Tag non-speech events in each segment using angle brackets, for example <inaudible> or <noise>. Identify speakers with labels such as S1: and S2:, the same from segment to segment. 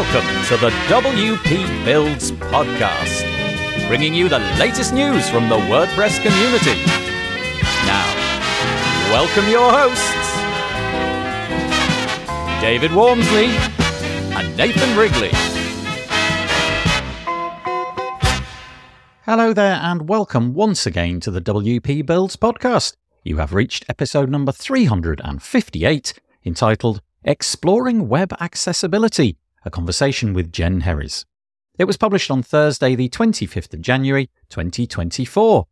S1: Welcome to the WP Builds podcast, bringing you the latest news from the WordPress community. Now, welcome your hosts, David Waumsley and Nathan Wrigley.
S2: Hello there, and welcome once again to the WP Builds podcast. You have reached episode number 358, entitled Exploring Web Accessibility a conversation with Gen Herres. It was published on Thursday, the 25th of January, 2024.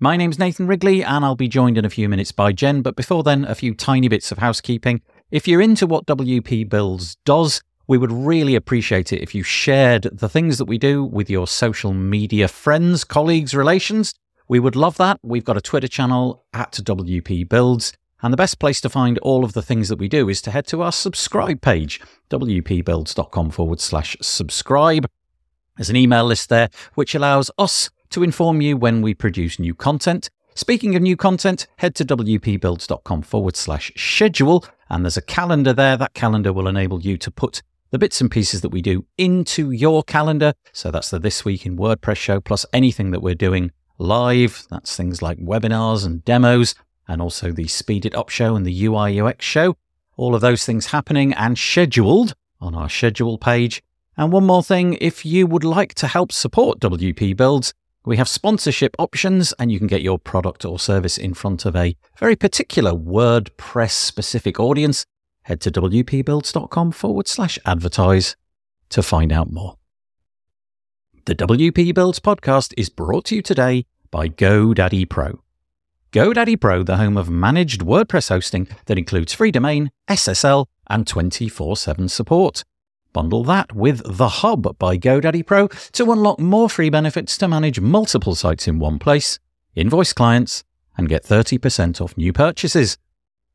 S2: My name's Nathan Wrigley, and I'll be joined in a few minutes by Gen, but before then, a few tiny bits of housekeeping. If you're into what WP Builds does, we would really appreciate it if you shared the things that we do with your social media friends, colleagues, relations. We would love that. We've got a Twitter channel at WP Builds. And the best place to find all of the things that we do is to head to our subscribe page, wpbuilds.com forward slash subscribe. There's an email list there which allows us to inform you when we produce new content. Speaking of new content, head to wpbuilds.com forward slash schedule, and there's a calendar there. That calendar will enable you to put the bits and pieces that we do into your calendar. So that's the This Week in WordPress show, plus anything that we're doing live. That's things like webinars and demos, and also the Speed It Up show and the UI UX show. All of those things happening and scheduled on our schedule page. And one more thing if you would like to help support WP Builds, we have sponsorship options and you can get your product or service in front of a very particular WordPress specific audience. Head to wpbuilds.com forward slash advertise to find out more. The WP Builds podcast is brought to you today by GoDaddy Pro. GoDaddy Pro, the home of managed WordPress hosting that includes free domain, SSL, and 24 7 support. Bundle that with The Hub by GoDaddy Pro to unlock more free benefits to manage multiple sites in one place, invoice clients, and get 30% off new purchases.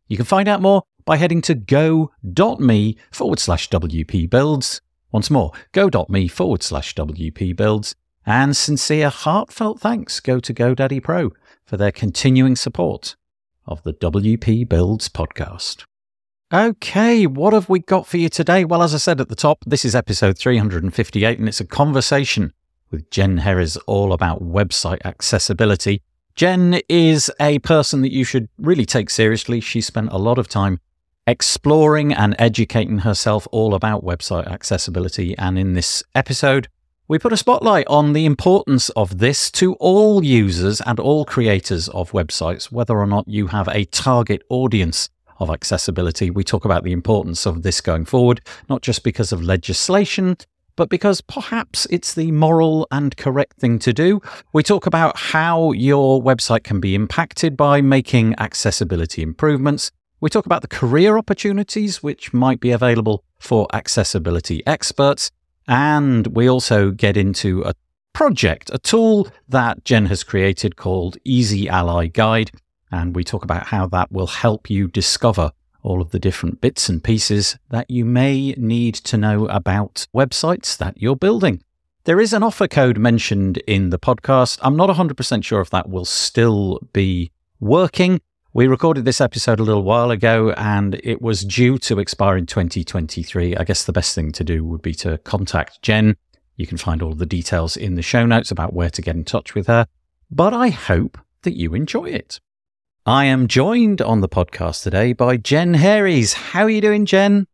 S2: You can find out more by heading to go.me forward slash WP builds. Once more, go.me forward slash WP builds. And sincere, heartfelt thanks go to GoDaddy Pro for their continuing support of the WP Builds podcast. Okay, what have we got for you today? Well, as I said at the top, this is episode 358, and it's a conversation with Gen Herres all about website accessibility. Gen is a person that you should really take seriously. She spent a lot of time exploring and educating herself all about website accessibility. And in this episode, we put a spotlight on the importance of this to all users and all creators of websites, whether or not you have a target audience of accessibility. We talk about the importance of this going forward, not just because of legislation, but because perhaps it's the moral and correct thing to do. We talk about how your website can be impacted by making accessibility improvements. We talk about the career opportunities which might be available for accessibility experts. And we also get into a project, a tool that Gen has created called Easy Ally Guide. And we talk about how that will help you discover all of the different bits and pieces that you may need to know about websites that you're building. There is an offer code mentioned in the podcast. I'm not 100% sure if that will still be working. We recorded this episode a little while ago and it was due to expire in 2023. I guess the best thing to do would be to contact Gen. You can find all the details in the show notes about where to get in touch with her. But I hope that you enjoy it. I am joined on the podcast today by Gen Herres. How are you doing, Gen?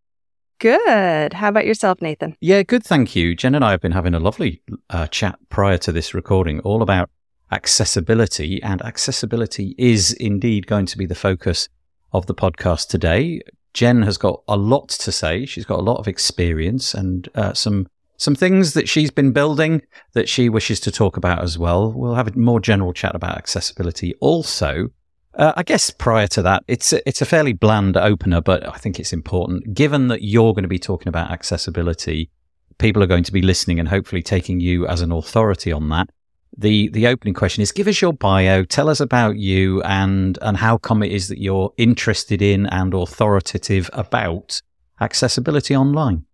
S3: Good. How about yourself, Nathan?
S2: Yeah, good. Thank you. Gen and I have been having a lovely uh, chat prior to this recording, all about accessibility, and accessibility is indeed going to be the focus of the podcast today. Gen has got a lot to say. She's got a lot of experience and uh, some some things that she's been building that she wishes to talk about as well. We'll have a more general chat about accessibility also. Uh, I guess prior to that, it's a, it's a fairly bland opener, but I think it's important. Given that you're going to be talking about accessibility, people are going to be listening and hopefully taking you as an authority on that the the opening question is give us your bio tell us about you and and how come it is that you're interested in and authoritative about accessibility online?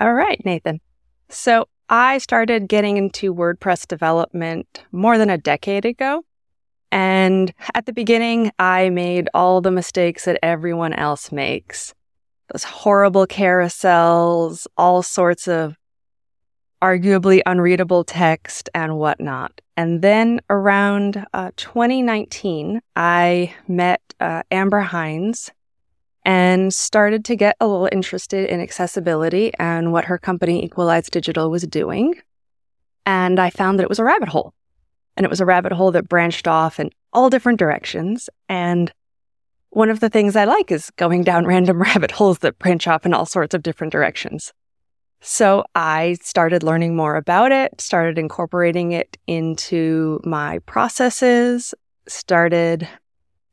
S3: All right nathan. So i started getting into wordpress development more than a decade ago. And at the beginning i made all the mistakes that everyone else makes. Those horrible carousels, all sorts of arguably unreadable text and whatnot. And then around uh, 2019, I met uh, Amber Hinds and started to get a little interested in accessibility and what her company Equalize Digital was doing. And I found that it was a rabbit hole. And it was a rabbit hole that branched off in all different directions. And one of the things I like is going down random <laughs> rabbit holes that branch off in all sorts of different directions. So I started learning more about it, started incorporating it into my processes, started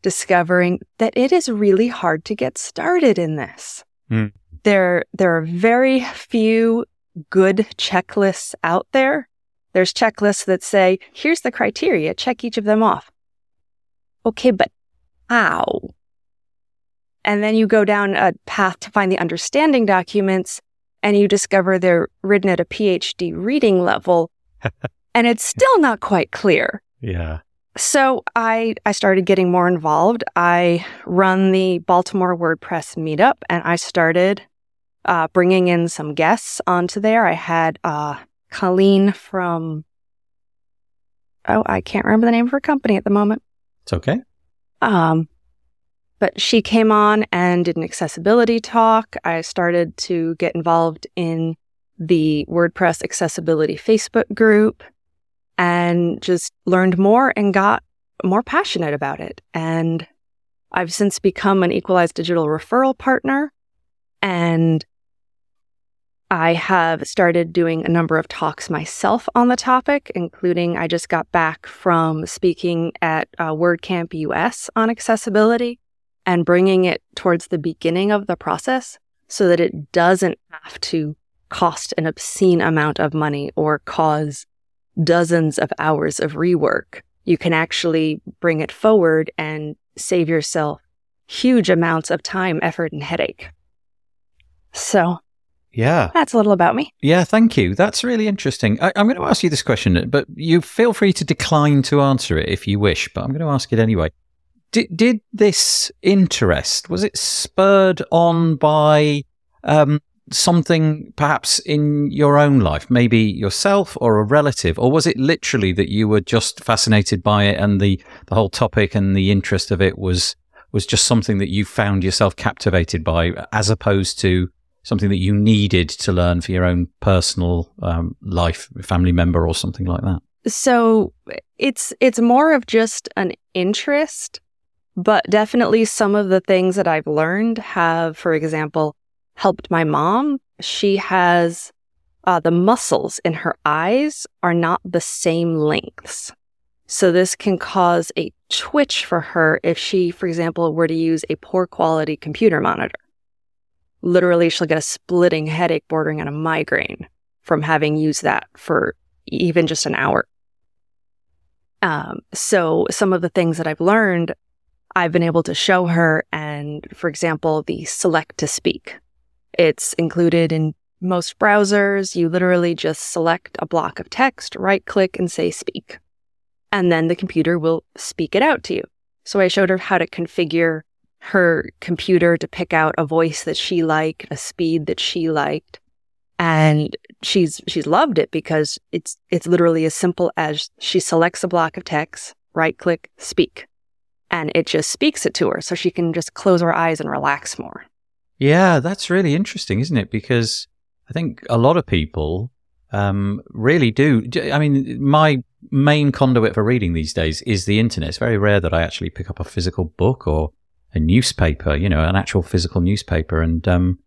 S3: discovering that it is really hard to get started in this. Mm. There, there are very few good checklists out there. There's checklists that say, here's the criteria, check each of them off. Okay, but how? And then you go down a path to find the understanding documents and you discover they're written at a PhD reading level <laughs> and it's still not quite clear.
S2: Yeah.
S3: So I I started getting more involved. I run the Baltimore WordPress meetup, and I started uh, bringing in some guests onto there. I had uh, Colleen from oh I can't remember the name of her company at the moment.
S2: It's okay.
S3: Um, but she came on and did an accessibility talk. I started to get involved in the WordPress accessibility Facebook group and just learned more and got more passionate about it. And I've since become an Equalize Digital referral partner. And I have started doing a number of talks myself on the topic, including I just got back from speaking at uh, WordCamp US on accessibility and bringing it towards the beginning of the process so that it doesn't have to cost an obscene amount of money or cause dozens of hours of rework. You can actually bring it forward and save yourself huge amounts of time, effort, and headache. So,
S2: yeah,
S3: that's a little about me.
S2: Yeah, thank you. That's really interesting. I, am going to ask you this question, but you feel free to decline to answer it if you wish, but I'm going to ask it anyway. Did, did this interest, was it spurred on by um, something perhaps in your own life, maybe yourself or a relative, or was it literally that you were just fascinated by it and the, the whole topic and the interest of it was was just something that you found yourself captivated by, as opposed to something that you needed to learn for your own personal um, life, family member, or something like that?
S3: So it's it's more of just an interest, but definitely some of the things that I've learned have, for example, helped my mom. She has uh, the muscles in her eyes are not the same lengths. So this can cause a twitch for her if she, for example, were to use a poor quality computer monitor. Literally, she'll get a splitting headache bordering on a migraine from having used that for even just an hour. Um, so some of the things that I've learned, I've been able to show her. And for example, the select to speak. It's included in most browsers. You literally just select a block of text, right click, and say speak. And then the computer will speak it out to you. So I showed her how to configure her computer to pick out a voice that she liked, a speed that she liked. And she's she's loved it because it's it's literally as simple as she selects a block of text, right click, speak. And it just speaks it to her so she can just close her eyes and relax more.
S2: Yeah, that's really interesting, isn't it? Because I think a lot of people um, really do. I mean, my main conduit for reading these days is the internet. It's very rare that I actually pick up a physical book or a newspaper, you know, an actual physical newspaper. And, um,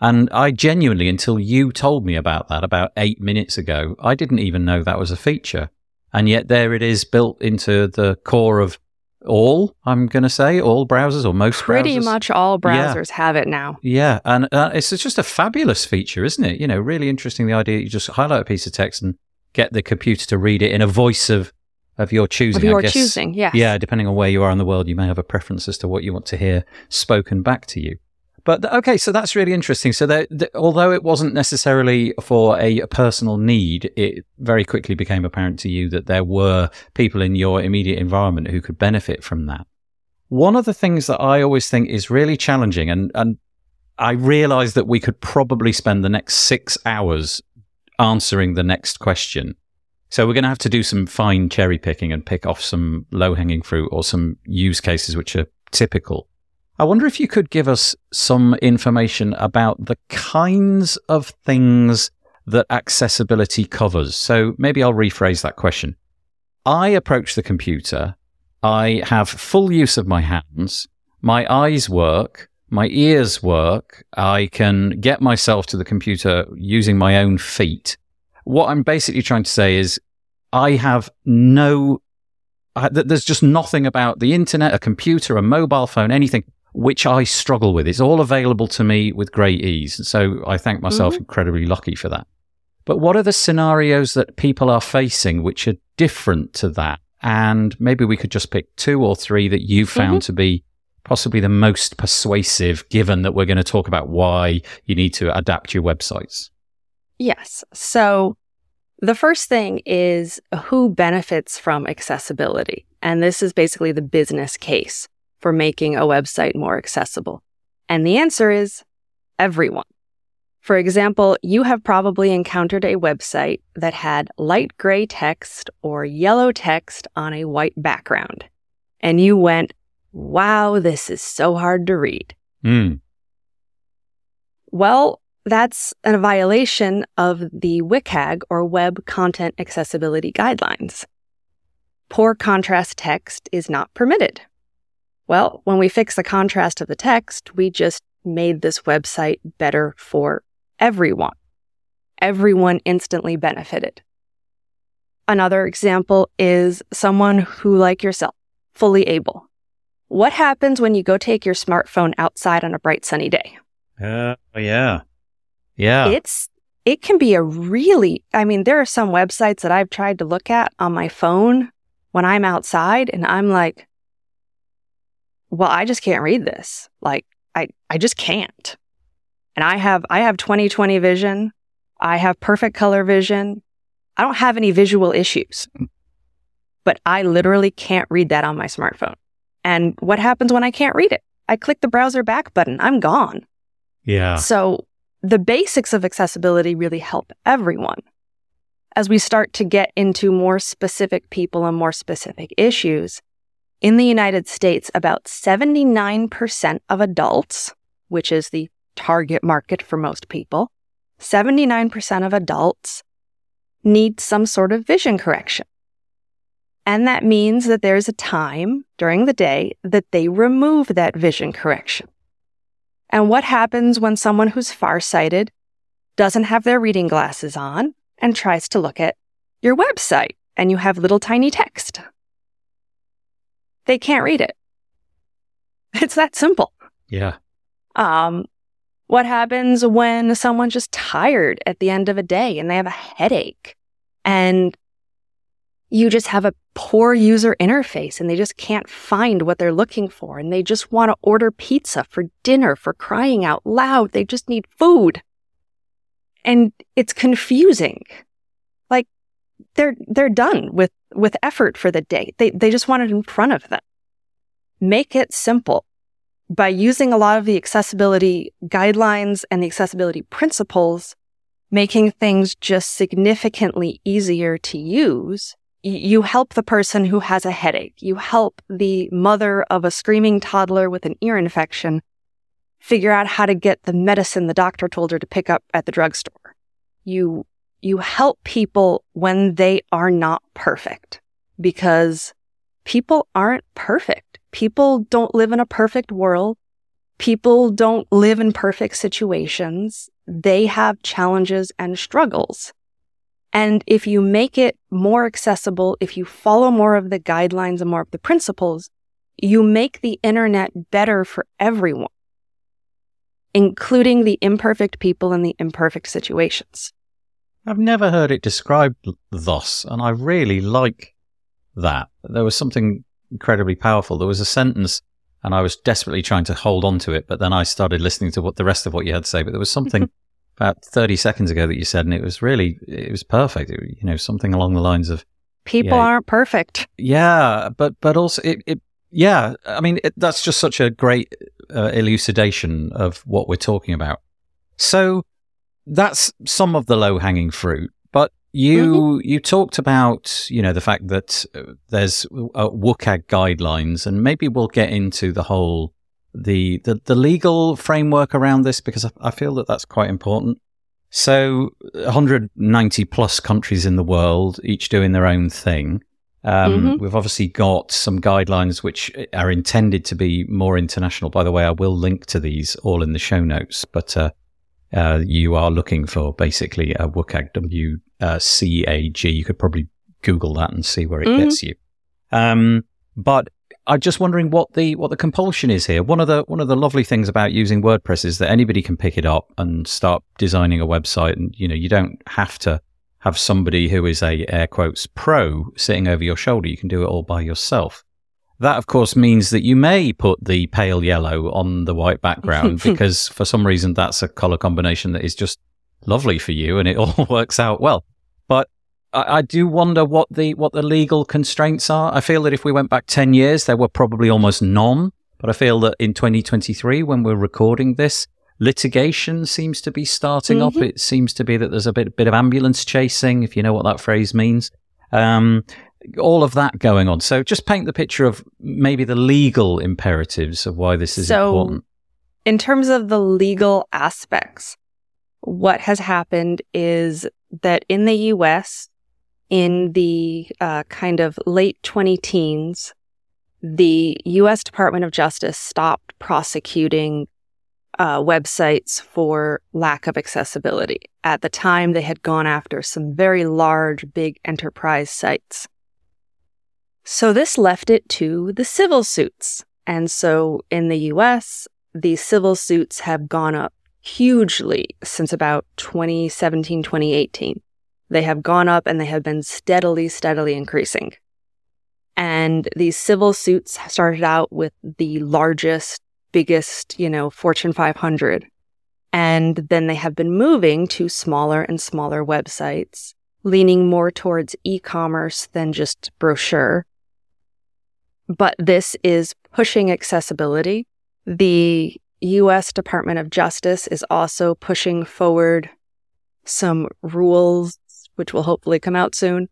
S2: and I genuinely, until you told me about that about eight minutes ago, I didn't even know that was a feature. And yet there it is built into the core of all i'm going to say all browsers or most browsers.
S3: pretty
S2: browsers.
S3: much all browsers yeah. have it now
S2: yeah and uh, it's just a fabulous feature isn't it you know really interesting the idea you just highlight a piece of text and get the computer to read it in a voice of of your choosing
S3: of your choosing yes.
S2: yeah depending on where you are in the world you may have a preference as to what you want to hear spoken back to you but okay, so that's really interesting. So, there, although it wasn't necessarily for a, a, personal need, it very quickly became apparent to you that there were people in your immediate environment who could benefit from that. One of the things that I always think is really challenging, and and I realize that we could probably spend the next six hours answering the next question. So we're going to have to do some fine cherry picking and pick off some low hanging fruit or some use cases which are typical. I wonder if you could give us some information about the kinds of things that accessibility covers. So maybe I'll rephrase that question. I approach the computer. I have full use of my hands. My eyes work. My ears work. I can get myself to the computer using my own feet. What I'm basically trying to say is I have no, there's just nothing about the internet, a computer, a mobile phone, anything which I struggle with. It's all available to me with great ease. So I thank myself mm-hmm. incredibly lucky for that. But what are the scenarios that people are facing which are different to that? And maybe we could just pick two or three that you found mm-hmm. to be possibly the most persuasive, given that we're going to talk about why you need to adapt your websites.
S3: Yes. So the first thing is who benefits from accessibility? And this is basically the business case for making a website more accessible. And the answer is everyone. For example, you have probably encountered a website that had light gray text or yellow text on a white background. And you went, wow, this is so hard to read.
S2: Mm.
S3: Well, that's a violation of the WCAG or Web Content Accessibility Guidelines. Poor contrast text is not permitted. Well, when we fix the contrast of the text, we just made this website better for everyone. Everyone instantly benefited. Another example is someone who, like yourself, fully able. What happens when you go take your smartphone outside on a bright sunny day?
S2: Uh, yeah. Yeah.
S3: It's it can be a really I mean there are some websites that I've tried to look at on my phone when I'm outside and I'm like well I just can't read this. Like I I just can't. And I have I have 20/20 vision. I have perfect color vision. I don't have any visual issues. Mm. But I literally can't read that on my smartphone. And what happens when I can't read it? I click the browser back button. I'm gone.
S2: Yeah.
S3: So the basics of accessibility really help everyone. As we start to get into more specific people and more specific issues, in the United States, about 79% of adults, which is the target market for most people, 79% of adults need some sort of vision correction. And that means that there's a time during the day that they remove that vision correction. And what happens when someone who's farsighted doesn't have their reading glasses on and tries to look at your website and you have little tiny text? They can't read it. <laughs> It's that simple.
S2: Yeah.
S3: Um, what happens when someone's just tired at the end of a day and they have a headache and you just have a poor user interface and they just can't find what they're looking for and they just want to order pizza for dinner for crying out loud. They just need food. And it's confusing. Like they're, they're done with, with effort for the day. They, they just want it in front of them. Make it simple by using a lot of the accessibility guidelines and the accessibility principles, making things just significantly easier to use, you help the person who has a headache. You help the mother of a screaming toddler with an ear infection figure out how to get the medicine the doctor told her to pick up at the drugstore. You, you help people when they are not perfect because people aren't perfect. People don't live in a perfect world. People don't live in perfect situations. They have challenges and struggles. And if you make it more accessible, if you follow more of the guidelines and more of the principles, you make the internet better for everyone, including the imperfect people in the imperfect situations.
S2: I've never heard it described thus, and I really like that. There was something incredibly powerful. There was a sentence, and I was desperately trying to hold on to it, but then I started listening to what the rest of what you had to say. But there was something <laughs> about 30 seconds ago that you said, and it was really, it was perfect. It, you know, something along the lines of
S3: people yeah, aren't perfect.
S2: Yeah, but but also it, it yeah. I mean, it, that's just such a great uh, elucidation of what we're talking about. So that's some of the low hanging fruit. But you mm-hmm. you talked about you know the fact that uh, there's uh, WCAG guidelines, and maybe we'll get into the whole the the, the legal framework around this because I, I feel that that's quite important. So 190 plus countries in the world, each doing their own thing. Um, mm-hmm. We've obviously got some guidelines which are intended to be more international. By the way, I will link to these all in the show notes, but uh, uh, you are looking for basically a WCAG, W-C-A-G. You could probably Google that and see where it mm-hmm. gets you. Um, but I'm just wondering what the what the compulsion is here. One of the one of the lovely things about using WordPress is that anybody can pick it up and start designing a website, and you know you don't have to have somebody who is a air quotes pro sitting over your shoulder. You can do it all by yourself. That, of course, means that you may put the pale yellow on the white background <laughs> because for some reason that's a color combination that is just lovely for you and it <laughs> all works out well. But I, I, do wonder what the what the legal constraints are. I feel that if we went back ten years, there were probably almost none. But I feel that in 2023, when we're recording this, litigation seems to be starting mm-hmm. up. It seems to be that there's a bit bit of ambulance chasing, if you know what that phrase means. Um, all of that going on. So just paint the picture of maybe the legal imperatives of why this is so, important.
S3: In terms of the legal aspects, what has happened is that in the US, in the uh, kind of late 20 teens, the US Department of Justice stopped prosecuting uh, websites for lack of accessibility. At the time, they had gone after some very large, big enterprise sites. So this left it to the civil suits. And so in the US, the civil suits have gone up hugely since about 2017, 2018. They have gone up and they have been steadily, steadily increasing. And these civil suits started out with the largest, biggest, you know, Fortune 500. And then they have been moving to smaller and smaller websites, leaning more towards e-commerce than just brochure but this is pushing accessibility. The US Department of Justice is also pushing forward some rules, which will hopefully come out soon,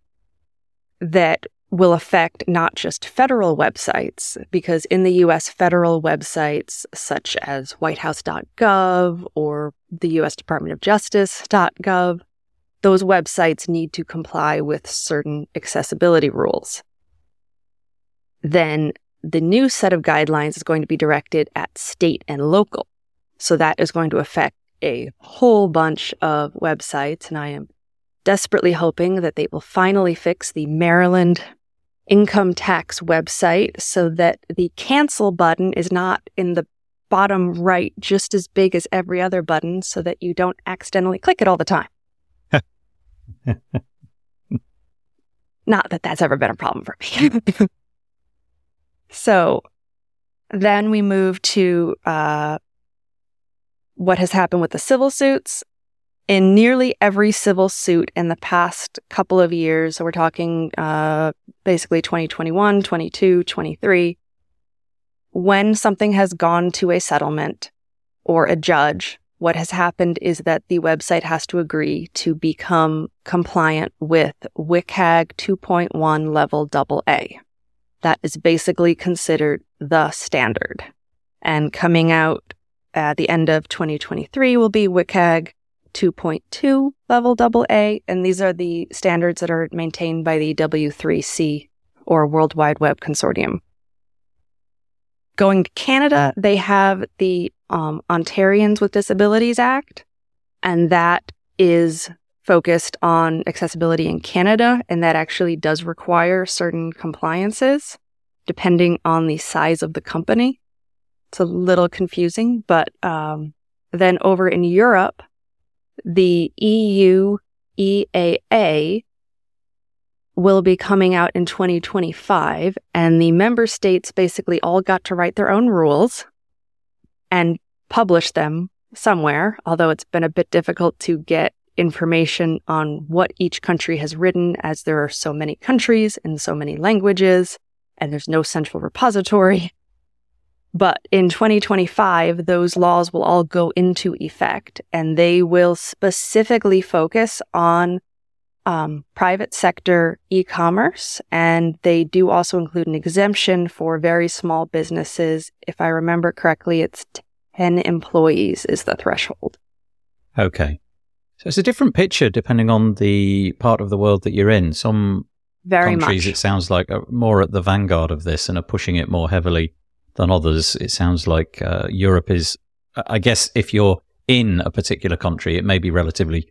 S3: that will affect not just federal websites, because in the US, federal websites such as whitehouse.gov or the US Department of Justice.gov, those websites need to comply with certain accessibility rules then the new set of guidelines is going to be directed at state and local. So that is going to affect a whole bunch of websites. And I am desperately hoping that they will finally fix the Maryland income tax website so that the cancel button is not in the bottom right just as big as every other button so that you don't accidentally click it all the time. <laughs> not that that's ever been a problem for me. <laughs> So then we move to uh, what has happened with the civil suits. In nearly every civil suit in the past couple of years, so we're talking uh, basically 2021, 22, 23, when something has gone to a settlement or a judge, what has happened is that the website has to agree to become compliant with WCAG 2.1 level double A that is basically considered the standard. And coming out at the end of 2023 will be WCAG 2.2 level AA, and these are the standards that are maintained by the W3C or World Wide Web Consortium. Going to Canada, they have the um, Ontarians with Disabilities Act, and that is focused on accessibility in Canada, and that actually does require certain compliances depending on the size of the company. It's a little confusing, but um, then over in Europe, the EU EAA will be coming out in 2025, and the member states basically all got to write their own rules and publish them somewhere, although it's been a bit difficult to get information on what each country has written, as there are so many countries and so many languages, and there's no central repository. But in 2025, those laws will all go into effect and they will specifically focus on um, private sector e commerce. And they do also include an exemption for very small businesses. If I remember correctly, it's 10 employees is the threshold.
S2: Okay. So it's a different picture depending on the part of the world that you're in. Some
S3: very
S2: countries,
S3: much.
S2: it sounds like, are more at the vanguard of this and are pushing it more heavily than others. It sounds like uh, Europe is, I guess, if you're in a particular country, it may be relatively,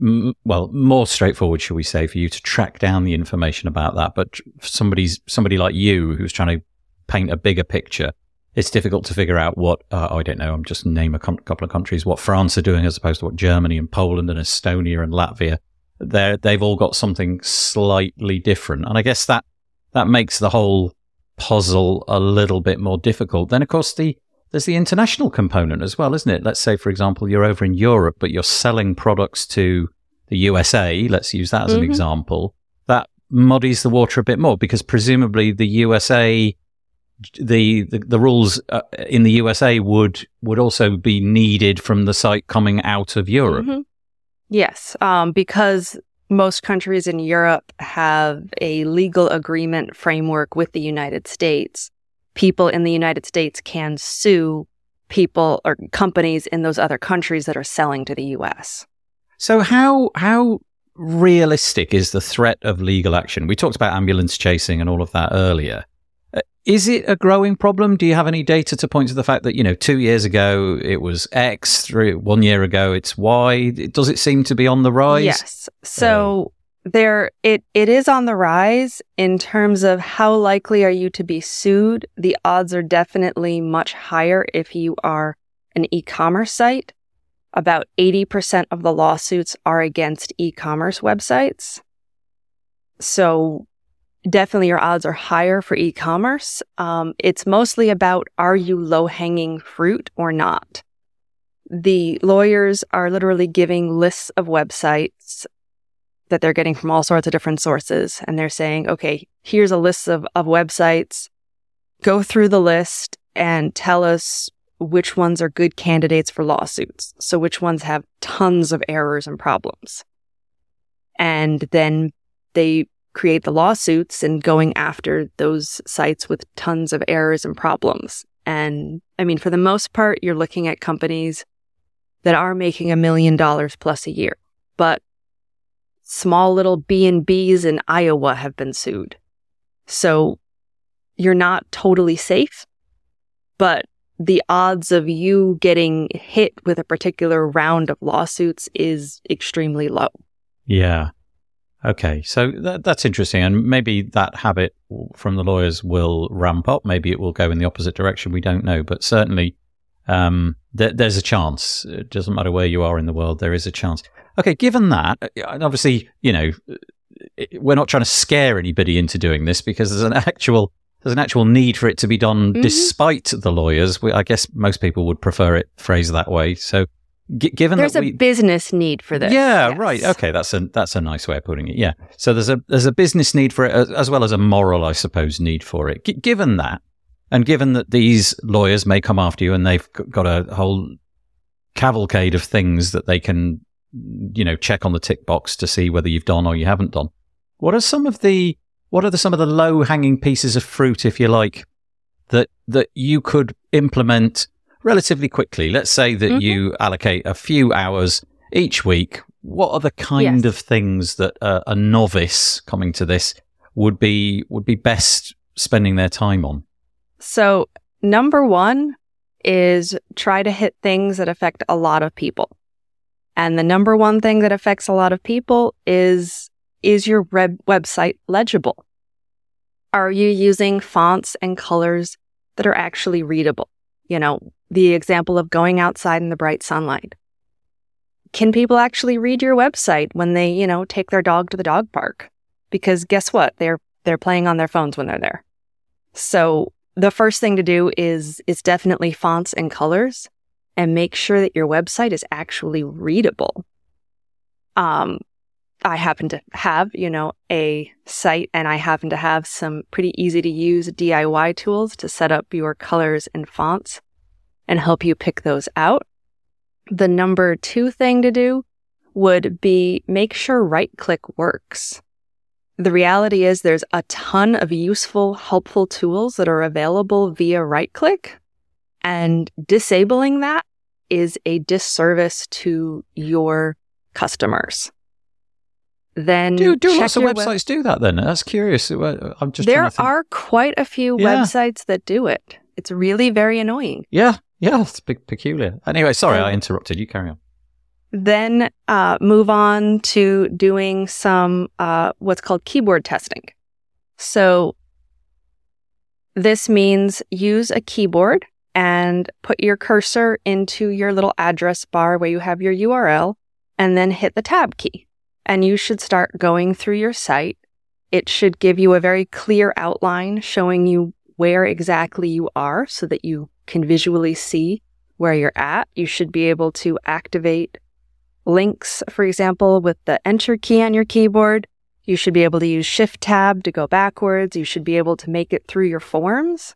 S2: m- well, more straightforward, shall we say, for you to track down the information about that. But somebody's somebody like you who's trying to paint a bigger picture, it's difficult to figure out what uh, I don't know. I'm just name a com- couple of countries what France are doing as opposed to what Germany and Poland and Estonia and Latvia. They they've all got something slightly different, and I guess that that makes the whole puzzle a little bit more difficult. Then, of course, the there's the international component as well, isn't it? Let's say, for example, you're over in Europe, but you're selling products to the USA. Let's use that as an
S3: Mhm.
S2: example. That muddies the water a bit more because presumably the USA, the the, the rules uh, in the USA would would also be needed from the site coming out of Europe.
S3: Mhm. Yes, um, because most countries in Europe have a legal agreement framework with the United States. People in the United States can sue people or companies in those other countries that are selling to the US.
S2: So how how realistic is the threat of legal action? We talked about ambulance chasing and all of that earlier. Is it a growing problem? Do you have any data to point to the fact that you know two years ago it was X, three one year ago it's Y? Does it seem to be on the rise?
S3: Yes. So there it it is on the rise in terms of how likely are you to be sued. The odds are definitely much higher if you are an e-commerce site. About 80% of the lawsuits are against e-commerce websites. So definitely your odds are higher for e-commerce. Um, it's mostly about are you low-hanging fruit or not? The lawyers are literally giving lists of websites that they're getting from all sorts of different sources. And they're saying, okay, here's a list of, of websites. Go through the list and tell us which ones are good candidates for lawsuits. So which ones have tons of errors and problems. And then they create the lawsuits and going after those sites with tons of errors and problems. And I mean, for the most part, you're looking at companies that are making a million dollars plus a year, but small little B&Bs in Iowa have been sued. So you're not totally safe, but the odds of you getting hit with a particular round of lawsuits is extremely low.
S2: Yeah. Okay, so that, that's interesting, and maybe that habit from the lawyers will ramp up. Maybe it will go in the opposite direction. We don't know, but certainly um, th- there's a chance. It doesn't matter where you are in the world, there is a chance. Okay, given that, and obviously, you know, we're not trying to scare anybody into doing this because there's an <laughs> actual there's an actual need for it to be done
S3: Mhm.
S2: despite the lawyers. We, I guess most people would prefer it phrased that way. So, g- given
S3: There's a business need for this.
S2: yeah,
S3: yes.
S2: right. Okay, that's a that's a nice way of putting it. Yeah. So there's a there's a business need for it as, as well as a moral, I suppose, need for it. G- given that, and given that these lawyers may come after you and they've got a whole cavalcade of things that they can, you know, check on the tick box to see whether you've done or you haven't done. What are some of the what are the, some of the low hanging pieces of fruit, if you like, that that you could implement relatively quickly? Let's say that
S3: Mhm.
S2: you allocate a few hours each week. What are the kind
S3: Yes.
S2: of things that a, a novice coming to this would be would be best spending their time on?
S3: So, number one is try to hit things that affect a lot of people. And the number one thing that affects a lot of people is is your web- website legible? Are you using fonts and colors that are actually readable? You know, the example of going outside in the bright sunlight. Can people actually read your website when they, you know, take their dog to the dog park? Because guess what? They're they're playing on their phones when they're there. So the first thing to do is is definitely fonts and colors and make sure that your website is actually readable. Um I happen to have, you know, a site and I happen to have some pretty easy to use DIY tools to set up your colors and fonts and help you pick those out. The number two thing to do would be make sure right click works. The reality is there's a ton of useful, helpful tools that are available via right click and disabling that is a disservice to your customers then
S2: do do
S3: check
S2: lots of websites
S3: web-
S2: do that then? That's curious. I'm just
S3: there are quite a few
S2: Yeah.
S3: websites that do it. It's really very annoying.
S2: Yeah, yeah, it's pe- peculiar. Anyway, sorry,
S3: Um,
S2: I interrupted. You carry on.
S3: Then uh, move on to doing some uh, what's called keyboard testing. So this means use a keyboard and put your cursor into your little address bar where you have your URL and then hit the tab key. And you should start going through your site. It should give you a very clear outline showing you where exactly you are so that you can visually see where you're at. You should be able to activate links, for example, with the enter key on your keyboard. You should be able to use shift tab to go backwards. You should be able to make it through your forms.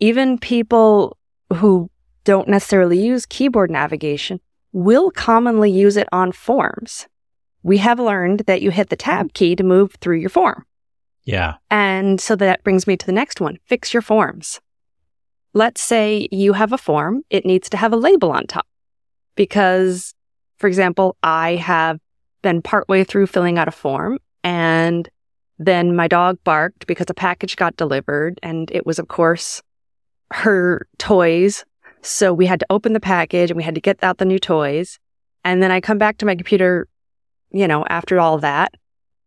S3: Even people who don't necessarily use keyboard navigation will commonly use it on forms. We have learned that you hit the tab key to move through your form.
S2: Yeah.
S3: And so that brings me to the next one fix your forms. Let's say you have a form, it needs to have a label on top. Because, for example, I have been partway through filling out a form and then my dog barked because a package got delivered and it was, of course, her toys. So we had to open the package and we had to get out the new toys. And then I come back to my computer, you know, after all that.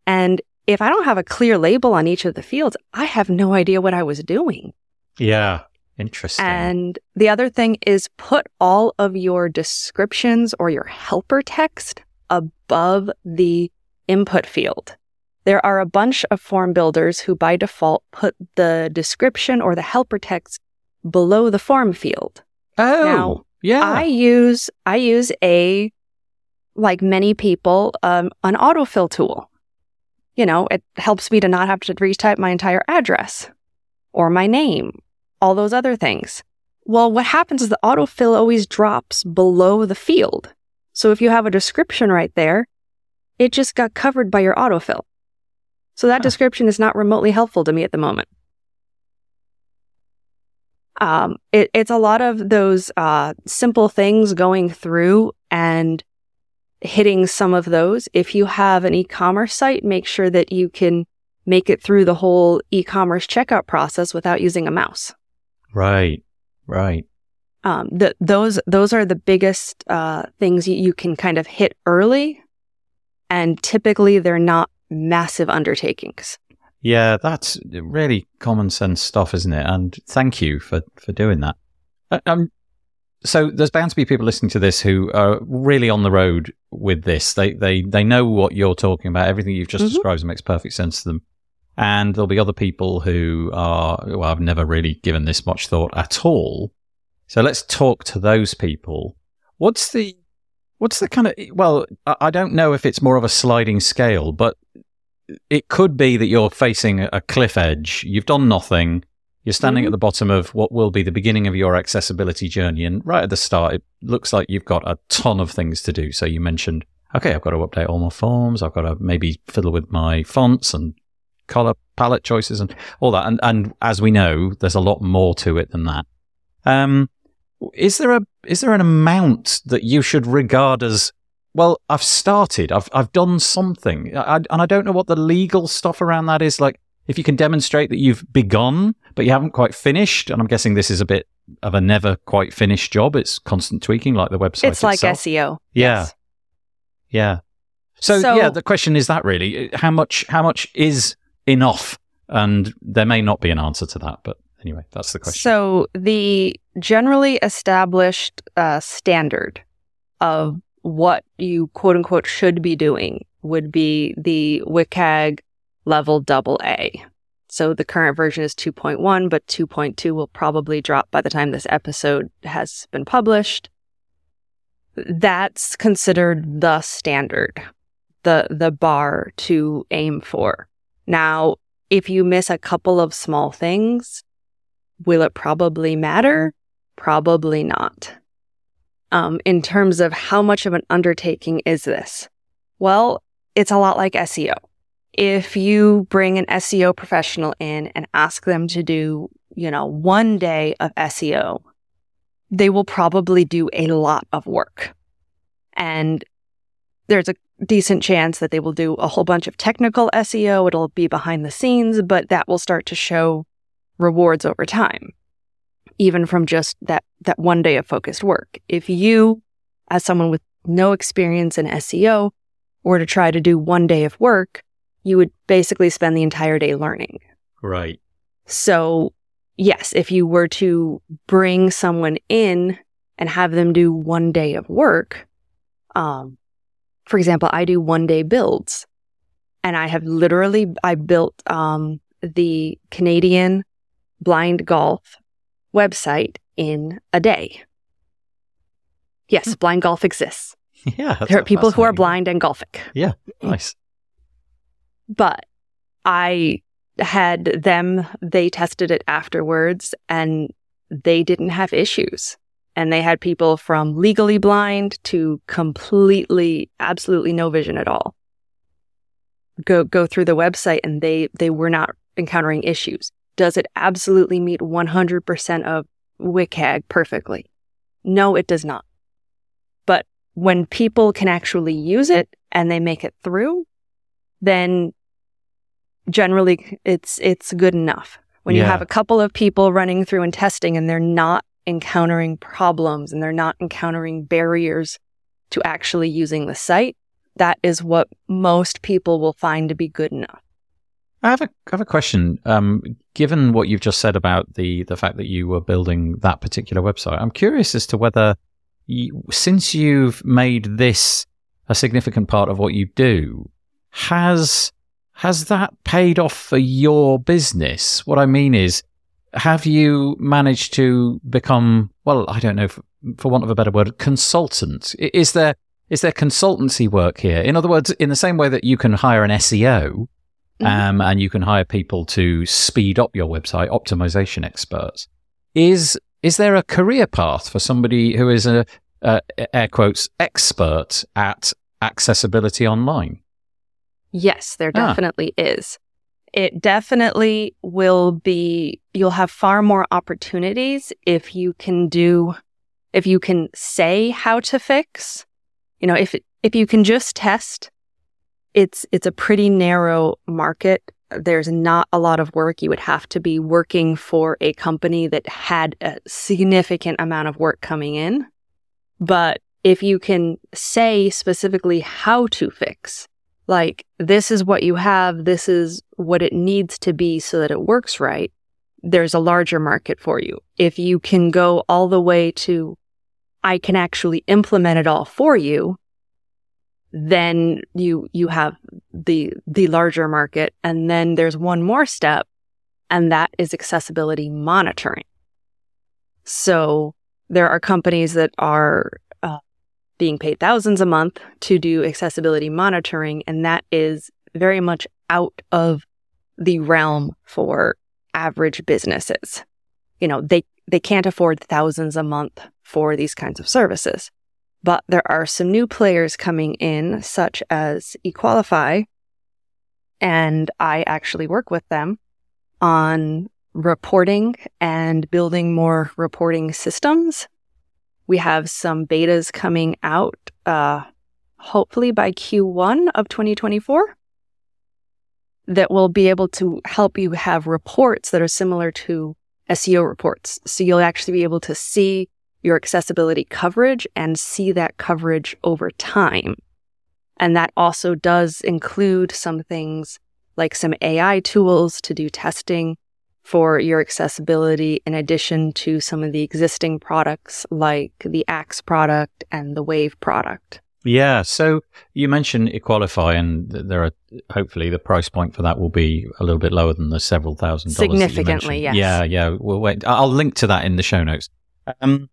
S3: And if I don't have a clear label on each of the fields, I have no idea what I was doing.
S2: Yeah. Interesting.
S3: And the other thing is put all of your descriptions or your helper text above the input field. There are a bunch of form builders who by default put the description or the helper text below the form field.
S2: oh,
S3: now,
S2: yeah.
S3: I use I use a like many people um, an autofill tool. You know, it helps me to not have to retype my entire address or my name, all those other things. Well, what happens is the autofill always drops below the field. So if you have a description right there, it just got covered by your autofill. So that
S2: Huh.
S3: description is not remotely helpful to me at the moment. Um, it, it's a lot of those uh, simple things going through and hitting some of those. If you have an e-commerce site, make sure that you can make it through the whole e-commerce checkout process without using a mouse.
S2: Right. Right.
S3: Um, the, those those are the biggest uh, things you, you can kind of hit early, and typically they're not massive undertakings.
S2: Yeah, that's really common sense stuff, isn't it? And thank you for, for doing that. Uh, Um, so there's bound to be people listening to this who are really on the road with this. They they they know what you're talking about. Everything you've just
S3: Mhm.
S2: described makes perfect sense to them. And there'll be other people who are well, I've never really given this much thought at all. So let's talk to those people. What's the what's the kind of well, I don't know if it's more of a sliding scale, but it could be that you're facing a cliff edge. You've done nothing. You're standing
S3: Mhm.
S2: at the bottom of what will be the beginning of your accessibility journey. And right at the start, it looks like you've got a ton of things to do. So you mentioned, okay, I've got to update all my forms. I've got to maybe fiddle with my fonts and color palette choices and all that. And, and as we know, there's a lot more to it than that. Um, is there a is there an amount that you should regard as well? I've started. I've I've done something, I, and I don't know what the legal stuff around that is. Like, if you can demonstrate that you've begun, but you haven't quite finished, and I'm guessing this is a bit of a never quite finished job. It's constant tweaking, like the website.
S3: it's like
S2: itself.
S3: SEO.
S2: Yeah.
S3: Yes.
S2: Yeah. So,
S3: So-
S2: yeah, the question is that really how much how much is enough, and there may not be an answer to that, but anyway, that's the question.
S3: So the generally established uh, standard of what you quote unquote should be doing would be the WCAG level double A. So the current version is 2.1, but 2.2 will probably drop by the time this episode has been published. That's considered the standard. the the bar to aim for. Now, if you miss a couple of small things, will it probably matter? Probably not. Um, in terms of how much of an undertaking is this? Well, it's a lot like SEO. If you bring an SEO professional in and ask them to do, you know, one day of SEO, they will probably do a lot of work. And there's a decent chance that they will do a whole bunch of technical SEO. It'll be behind the scenes, but that will start to show rewards over time, even from just that, that one day of focused work. If you, as someone with no experience in SEO, were to try to do one day of work, you would basically spend the entire day learning.
S2: Right.
S3: So, yes, if you were to bring someone in and have them do one day of work, um, for example, I do one day builds and I have literally, I built, um, the Canadian blind golf website in a day. Yes, hmm. blind golf exists. <laughs>
S2: Yeah.
S3: There are people who are blind and golfic.
S2: Yeah. Nice.
S3: But I had them, they tested it afterwards and they didn't have issues and they had people from legally blind to completely absolutely no vision at all. Go go through the website and they they were not encountering issues. Does it absolutely meet 100% of WCAG perfectly? No it does not. But when people can actually use it and they make it through then generally it's it's good enough. When yeah. you have a couple of people running through and testing and they're not encountering problems and they're not encountering barriers to actually using the site, that is what most people will find to be good enough.
S2: I have a I have a question. Um, given what you've just said about the the fact that you were building that particular website, I'm curious as to whether, you, since you've made this a significant part of what you do, has has that paid off for your business? What I mean is, have you managed to become, well, I don't know, for, for want of a better word, consultant? Is there is there consultancy work here? In other words, in the same way that you can hire an SEO mm-hmm. um, and you can hire people to speed up your website, optimization experts, is is there a career path for somebody who is a, a air quotes expert at accessibility online?
S3: Yes, there ah. definitely ah. is it definitely will be, you'll have far more opportunities if you can do, if you can say how to fix. You know, if, if you can just test, it's, it's a pretty narrow market. There's not a lot of work. You would have to be working for a company that had a significant amount of work coming in. But if you can say specifically how to fix, like, this is what you have, this is what it needs to be so that it works right, there's a larger market for you. If you can go all the way to, I can actually implement it all for you, then you, you have the, the larger market. And then there's one more step, and that is accessibility monitoring. So there are companies that are being paid thousands a month to do accessibility monitoring. And that is very much out of the realm for average businesses. You know, they, they can't afford thousands a month for these kinds of services. But there are some new players coming in, such as Equalify. And I actually work with them on reporting and building more reporting systems we have some betas coming out, uh, hopefully by Q1 of 2024 that will be able to help you have reports that are similar to SEO reports. So you'll actually be able to see your accessibility coverage and see that coverage over time. And that also does include some things like some AI tools to do testing for your accessibility in addition to some of the existing products like the Axe product and the Wave product.
S2: Yeah, so you mentioned Equalify, and there are hopefully the price point for that will be a little bit lower than the several thousand
S3: dollars. Significantly, yes.
S2: Yeah, yeah. We'll wait. I'll link to that in the show notes. Um,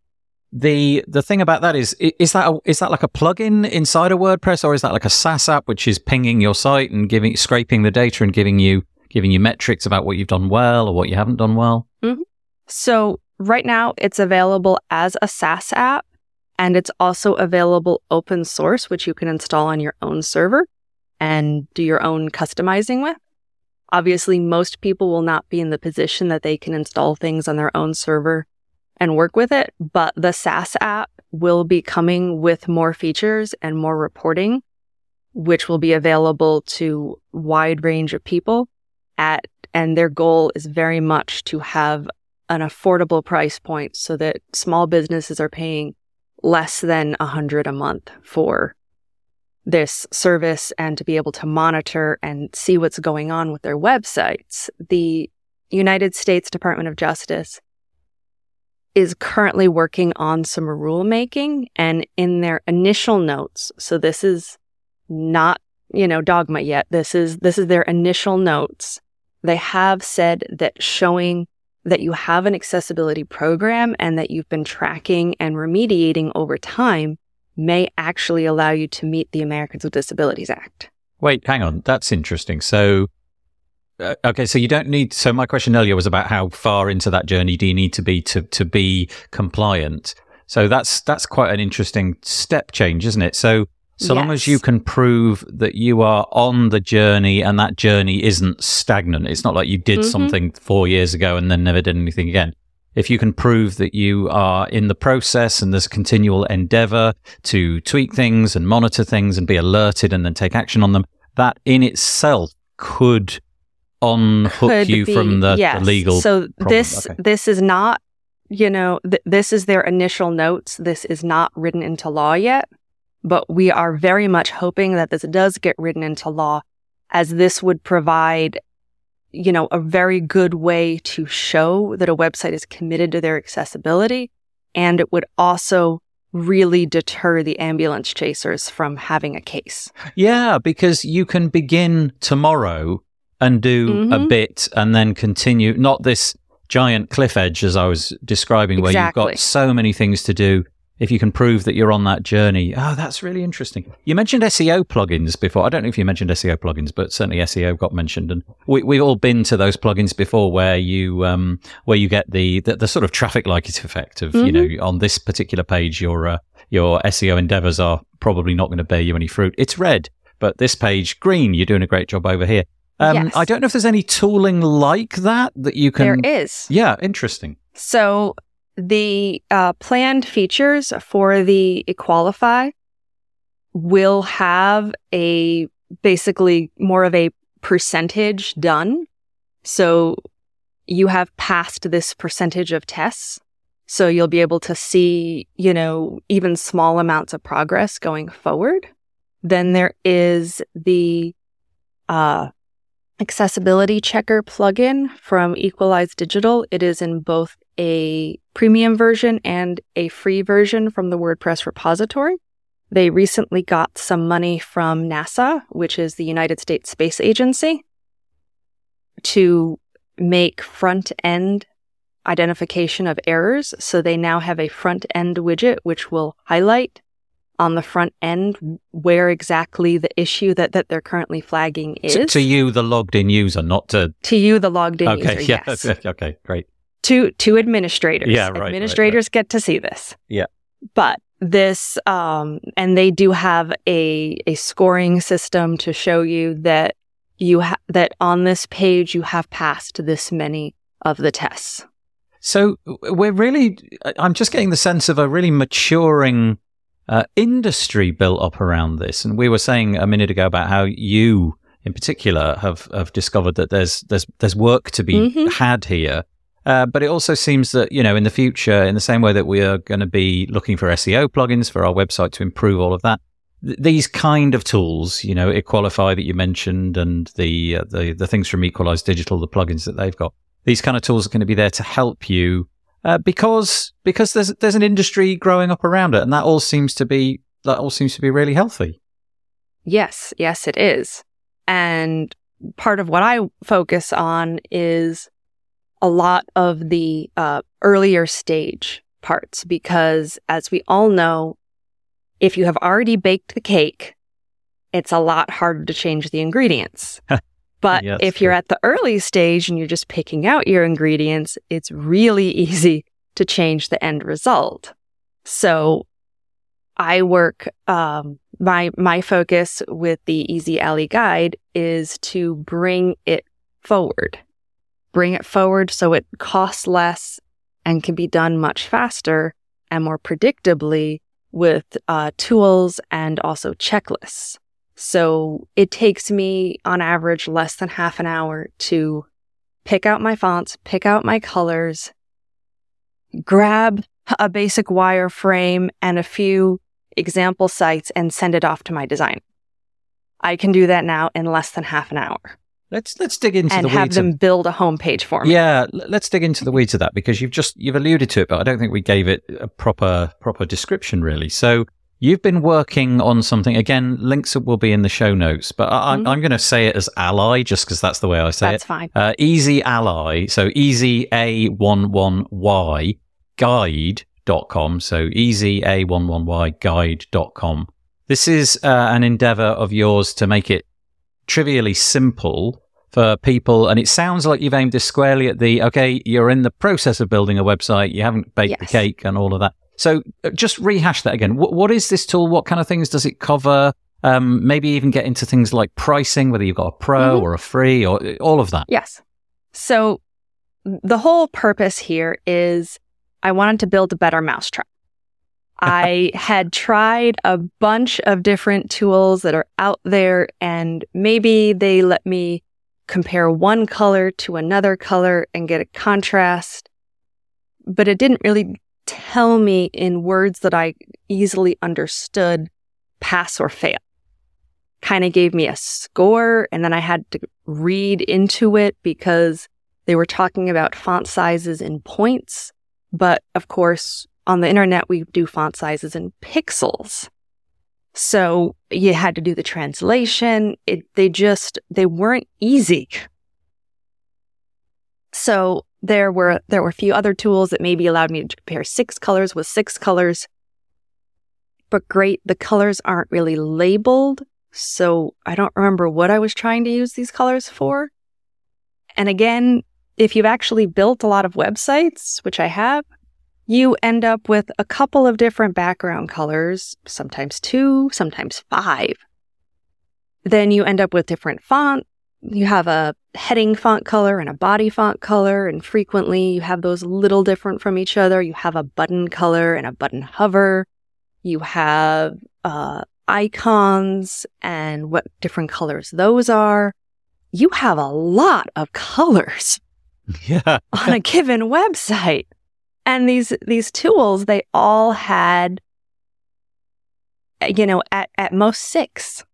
S2: the the thing about that is is that a, is that like a plugin inside of WordPress or is that like a SaaS app which is pinging your site and giving scraping the data and giving you giving you metrics about what you've done well or what you haven't done well?
S3: Mm-hmm. So right now it's available as a SaaS app and it's also available open source which you can install on your own server and do your own customizing with. Obviously, most people will not be in the position that they can install things on their own server and work with it, but the SaaS app will be coming with more features and more reporting, which will be available to wide range of people at, and their goal is very much to have an affordable price point so that small businesses are paying less than a hundred a month for this service and to be able to monitor and see what's going on with their websites. The United States Department of Justice is currently working on some rulemaking and in their initial notes. So this is not, you know, dogma yet. This is, this is their initial notes. They have said that showing that you have an accessibility program and that you've been tracking and remediating over time may actually allow you to meet the Americans with Disabilities Act.
S2: Wait, hang on. That's interesting. So uh, okay, so you don't need. So my question earlier was about how far into that journey do you need to be to to be compliant. So that's that's quite an interesting step change, isn't it? So so yes. long as you can prove that you are on the journey and that journey isn't stagnant, it's not like you did mm-hmm. something four years ago and then never did anything again. If you can prove that you are in the process and there's a continual endeavor to tweak things and monitor things and be alerted and then take action on them, that in itself could unhook Could you be, from the, yes. the legal.
S3: So problem. this okay. this is not, you know, th- this is their initial notes. This is not written into law yet, but we are very much hoping that this does get written into law, as this would provide, you know, a very good way to show that a website is committed to their accessibility, and it would also really deter the ambulance chasers from having a case.
S2: Yeah, because you can begin tomorrow and do mm-hmm. a bit and then continue, not this giant cliff edge as I was describing, where exactly. you've got so many things to do. If you can prove that you're on that journey, oh, that's really interesting. You mentioned SEO plugins before. I don't know if you mentioned SEO plugins, but certainly SEO got mentioned, and we, we've all been to those plugins before, where you um, where you get the, the, the sort of traffic light effect of mm-hmm. you know on this particular page your uh, your SEO endeavors are probably not going to bear you any fruit. It's red, but this page green. You're doing a great job over here. Um, yes. I don't know if there's any tooling like that that you can.
S3: There is.
S2: Yeah, interesting.
S3: So the uh, planned features for the Equalify will have a basically more of a percentage done. So you have passed this percentage of tests. So you'll be able to see, you know, even small amounts of progress going forward. Then there is the uh, accessibility checker plugin from Equalize Digital. It is in both a premium version and a free version from the WordPress repository. They recently got some money from NASA, which is the United States Space Agency, to make front end identification of errors. So they now have a front end widget which will highlight on the front end where exactly the issue that, that they're currently flagging is.
S2: To, to you, the logged in user, not to.
S3: To you, the logged in
S2: okay,
S3: user.
S2: Yeah.
S3: Yes. <laughs>
S2: okay. Great.
S3: To to administrators.
S2: Yeah. Right.
S3: Administrators
S2: right, right.
S3: get to see this.
S2: Yeah.
S3: But this, um, and they do have a a scoring system to show you that you ha- that on this page you have passed this many of the tests.
S2: So we're really, I'm just getting the sense of a really maturing uh, industry built up around this. And we were saying a minute ago about how you, in particular, have have discovered that there's there's there's work to be mm-hmm. had here. Uh, but it also seems that you know in the future, in the same way that we are going to be looking for SEO plugins for our website to improve all of that, th- these kind of tools, you know, Equalify that you mentioned, and the uh, the the things from Equalize Digital, the plugins that they've got, these kind of tools are going to be there to help you uh, because because there's there's an industry growing up around it, and that all seems to be that all seems to be really healthy.
S3: Yes, yes, it is. And part of what I focus on is a lot of the uh, earlier stage parts because, as we all know, if you have already baked the cake, it's a lot harder to change the ingredients. <laughs> But
S2: Yeah,
S3: if you're
S2: true.
S3: at the early stage and you're just picking out your ingredients, it's really <laughs> easy to change the end result. So I work, um, my, my focus with the Easy Ally Guide is to bring it forward, bring it forward so it costs less and can be done much faster and more predictably with uh, tools and also checklists. So it takes me on average less than half an hour to pick out my fonts, pick out my colors, grab a basic wireframe and a few example sites and send it off to my designer. I can do that now in less than half an hour
S2: Let's let's dig into
S3: and
S2: the
S3: have them
S2: of,
S3: build a homepage for me.
S2: yeah, let's dig into the weeds of that because you've just you've alluded to it, but I don't think we gave it a proper proper description really. So you've been working on something again. Links will be in the show notes, but I, I'm. I'm going to say it as Ally just because that's the way I say
S3: That's
S2: it.
S3: That's fine.
S2: Uh, Easy Ally, so easy a11y guide.com. So easy a11y guide.com. This is uh, an endeavor of yours to make it trivially simple for people. And it sounds like you've aimed this squarely at the, okay, you're in the process of building a website. You haven't baked the cake and all of that. So uh, just rehash that again. What, what is this tool? What kind of things does it cover? Um, maybe even get into things like pricing, whether you've got a pro
S3: Mhm.
S2: or a free or uh, all of that.
S3: Yes. So the whole purpose here is I wanted to build a better mousetrap. <laughs> I had tried a bunch of different tools that are out there and maybe they let me compare one color to another color and get a contrast, but it didn't really tell me in words that I easily understood pass or fail. Kind of gave me a score and then I had to read into it because they were talking about font sizes in points. But of course, on the internet, we do font sizes in pixels. So you had to do the translation. It, they just, they weren't easy. So there were, there were a few other tools that maybe allowed me to compare six colors with six colors. But great, the colors aren't really labeled. So I don't remember what I was trying to use these colors for. And again, if you've actually built a lot of websites, which I have, you end up with a couple of different background colors, sometimes two, sometimes five. Then you end up with different font. You have a heading font color and a body font color, and frequently you have those little different from each other. You have a button color and a button hover. You have uh, icons and what different colors those are. You have a lot of colors <laughs>
S2: Yeah. <laughs>
S3: on a given website. And these these tools, they all had you know, at, at most six.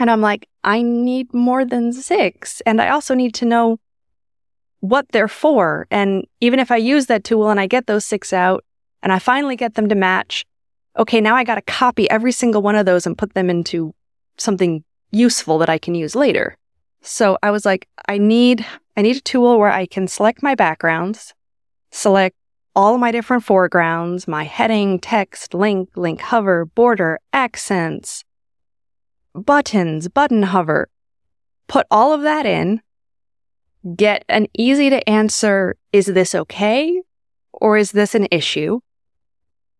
S3: And I'm like, I need more than six. And I also need to know what they're for. And even if I use that tool and I get those six out and I finally get them to match, okay, now I got to copy every single one of those and put them into something useful that I can use later. So I was like, I need I need a tool where I can select my backgrounds, select all my different foregrounds, my heading, text, link, link hover, border, accents, buttons, button hover, put all of that in, get an easy to answer, is this okay? Or is this an issue?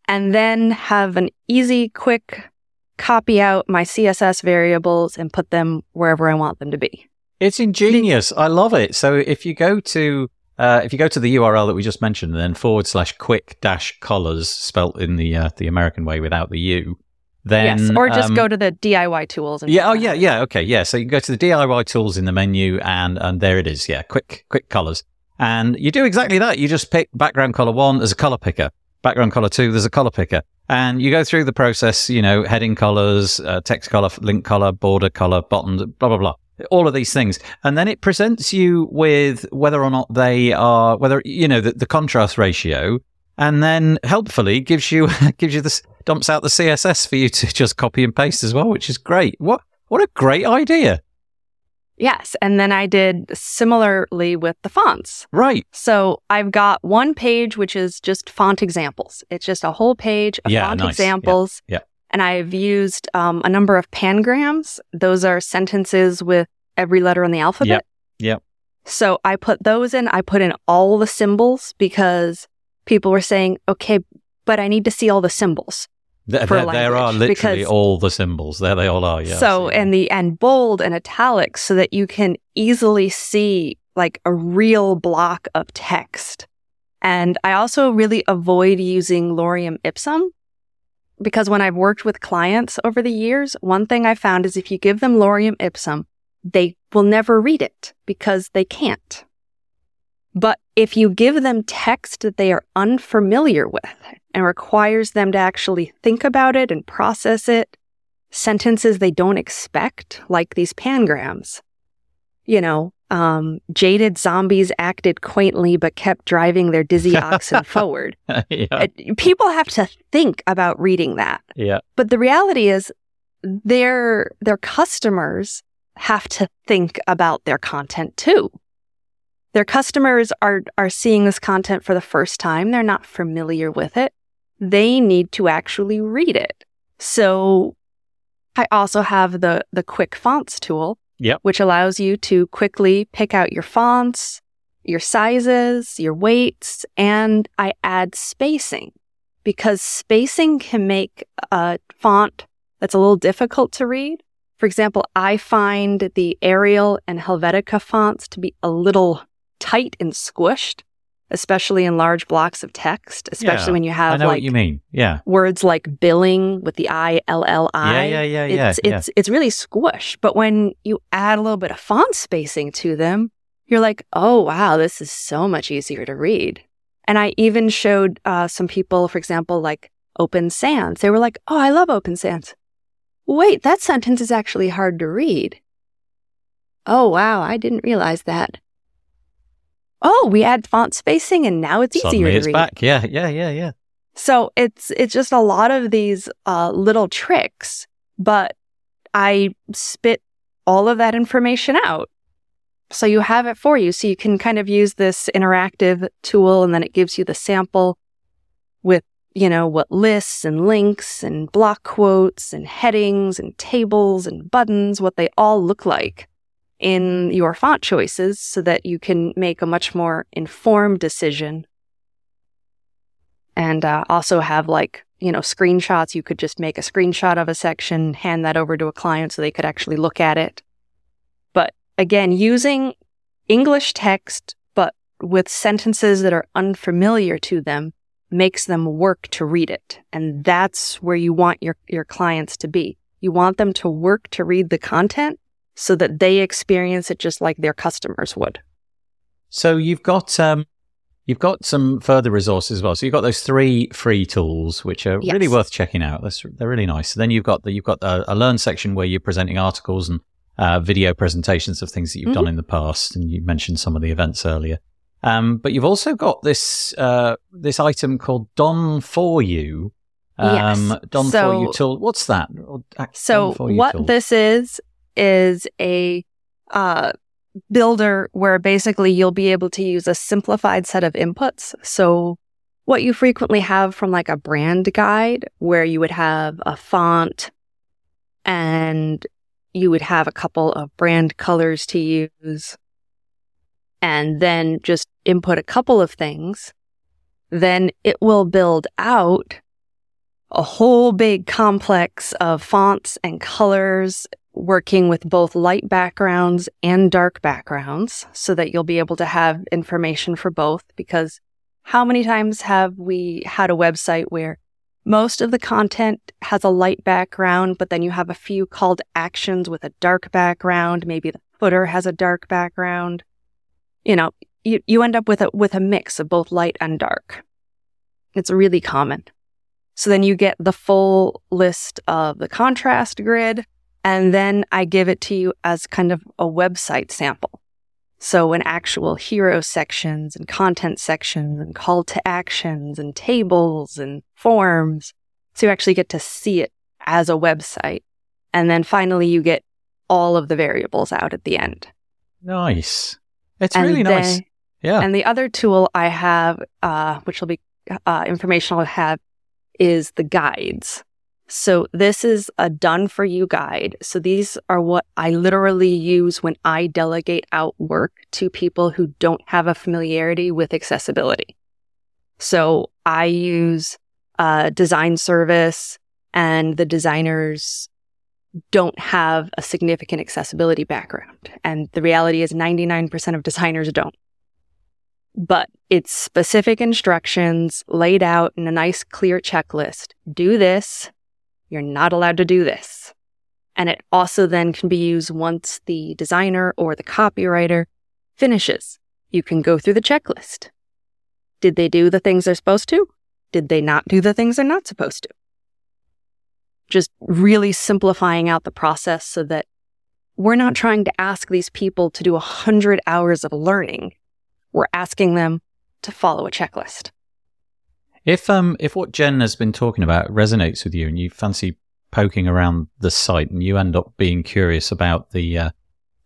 S3: And then have an easy, quick copy out my CSS variables and put them wherever I want them to be.
S2: It's ingenious. I love it. So if you go to uh, if you go to the URL that we just mentioned, then forward slash quick dash colors spelt in the uh, the American way without the U, then
S3: yes, or just
S2: um,
S3: go to the DIY tools. And
S2: yeah. Oh yeah, yeah. Okay, yeah. So you go to the DIY tools in the menu, and and there it is. Yeah, quick quick colors, and you do exactly that. You just pick background color one. as a color picker. Background color two. There's a color picker. And you go through the process, you know, heading colors, uh, text color, link color, border color, buttons, blah, blah, blah. All of these things. And then it presents you with whether or not they are, whether, you know, the, the contrast ratio. And then helpfully gives you, <laughs> gives you this, dumps out the CSS for you to <laughs> just copy and paste as well, which is great. What, what a great idea.
S3: Yes. And then I did similarly with the fonts.
S2: Right.
S3: So I've got one page, which is just font examples. It's just a whole page of
S2: Yeah,
S3: font
S2: nice. Yeah,
S3: examples.
S2: yeah.
S3: And I've used um, a number of pangrams. Those are sentences with every letter in the alphabet.
S2: Yep. Yep.
S3: So I put those in. I put in all the symbols because people were saying, okay, but I need to see all the symbols.
S2: There,
S3: For
S2: there, there are literally
S3: because-
S2: all the symbols. There they all are. Yeah.
S3: so and the and bold and italics so that you can easily see like a real block of text. And I also really avoid using lorem ipsum because when I've worked with clients over the years, one thing I found is if you give them lorem ipsum, they will never read it because they can't. But if you give them text that they are unfamiliar with and requires them to actually think about it and process it, sentences they don't expect, like these pangrams. You know, um, jaded zombies acted quaintly but kept driving their dizzy oxen <laughs> forward.
S2: yeah.
S3: People have to think about reading that.
S2: yeah.
S3: But the reality is their their customers have to think about their content too. Their customers are are seeing this content for the first time. They're not familiar with it. They need to actually read it. So I also have the the quick fonts tool,
S2: Yep.
S3: which allows you to quickly pick out your fonts, your sizes, your weights, and I add spacing because spacing can make a font that's a little difficult to read. For example, I find the Arial and Helvetica fonts to be a little tight and squished, especially in large blocks of text, especially
S2: Yeah,
S3: when you
S2: I
S3: have
S2: know
S3: like
S2: what you mean. Yeah.
S3: words like billing with the I L L I.
S2: Yeah, yeah, yeah, yeah,
S3: It's
S2: yeah.
S3: it's it's really squished. But when you add a little bit of font spacing to them, you're like, oh wow, this is so much easier to read. And I even showed uh, some people, for example, like Open Sans. They were like, oh, I love Open Sans. Wait, that sentence is actually hard to read. Oh wow, I didn't realize that. Oh, we add font spacing and now it's easier
S2: Suddenly
S3: to
S2: it's
S3: read.
S2: back. Yeah. Yeah. Yeah. Yeah.
S3: So it's it's just a lot of these uh, little tricks, but I spit all of that information out. So you have it for you. So you can kind of use this interactive tool and then it gives you the sample with, you know, what lists and links and block quotes and headings and tables and buttons, what they all look like in your font choices so that you can make a much more informed decision. And uh, also have like you know screenshots. You could just make a screenshot of a section hand that over to a client so they could actually look at it. But again using english text but with sentences that are unfamiliar to them makes them work to read it. And that's where you want your, your clients to be. You want them to work to read the content so that they experience it just like their customers would
S2: So you've got um, you've got some further resources as well. So you've got those three free tools, which are really worth checking out. That's, they're really nice. Then you've got the you've got a, a learn section where you're presenting articles and uh, video presentations of things that you've done in the past, and you mentioned some of the events earlier. Um, but you've also got this uh, this item called Done for You. Um,
S3: Yes.
S2: Done for
S3: So-
S2: You tool. What's that? Uh,
S3: So what
S2: tool.
S3: this is is a uh, builder where basically you'll be able to use a simplified set of inputs. So what you frequently have from like a brand guide where you would have a font and you would have a couple of brand colors to use and then just input a couple of things, then it will build out a whole big complex of fonts and colors working with both light backgrounds and dark backgrounds so that you'll be able to have information for both because how many times have we had a website where most of the content has a light background, but then you have a few call actions with a dark background. Maybe the footer has a dark background. You know, you, you end up with a, with a mix of both light and dark. It's really common. So then you get the full list of the contrast grid, and then I give it to you as kind of a website sample. So in actual hero sections and content sections and call to actions and tables and forms. So you actually get to see it as a website. And then finally you get all of the variables out at the end.
S2: Nice. It's
S3: And
S2: really nice.
S3: then-
S2: Yeah.
S3: And the other tool I have, uh, which will be uh, information I'll have, is the guides. So this is a done for you guide. So these are what I literally use when I delegate out work to people who don't have a familiarity with accessibility. So I use a design service and the designers don't have a significant accessibility background. And the reality is 99% of designers don't but it's specific instructions laid out in a nice, clear checklist. Do this. You're not allowed to do this. And it also then can be used once the designer or the copywriter finishes. You can go through the checklist. Did they do the things they're supposed to? Did they not do the things they're not supposed to? Just really simplifying out the process so that we're not trying to ask these people to do 100 hours of learning we're asking them to follow a checklist.
S2: If um if what Gen has been talking about resonates with you and you fancy poking around the site and you end up being curious about the uh,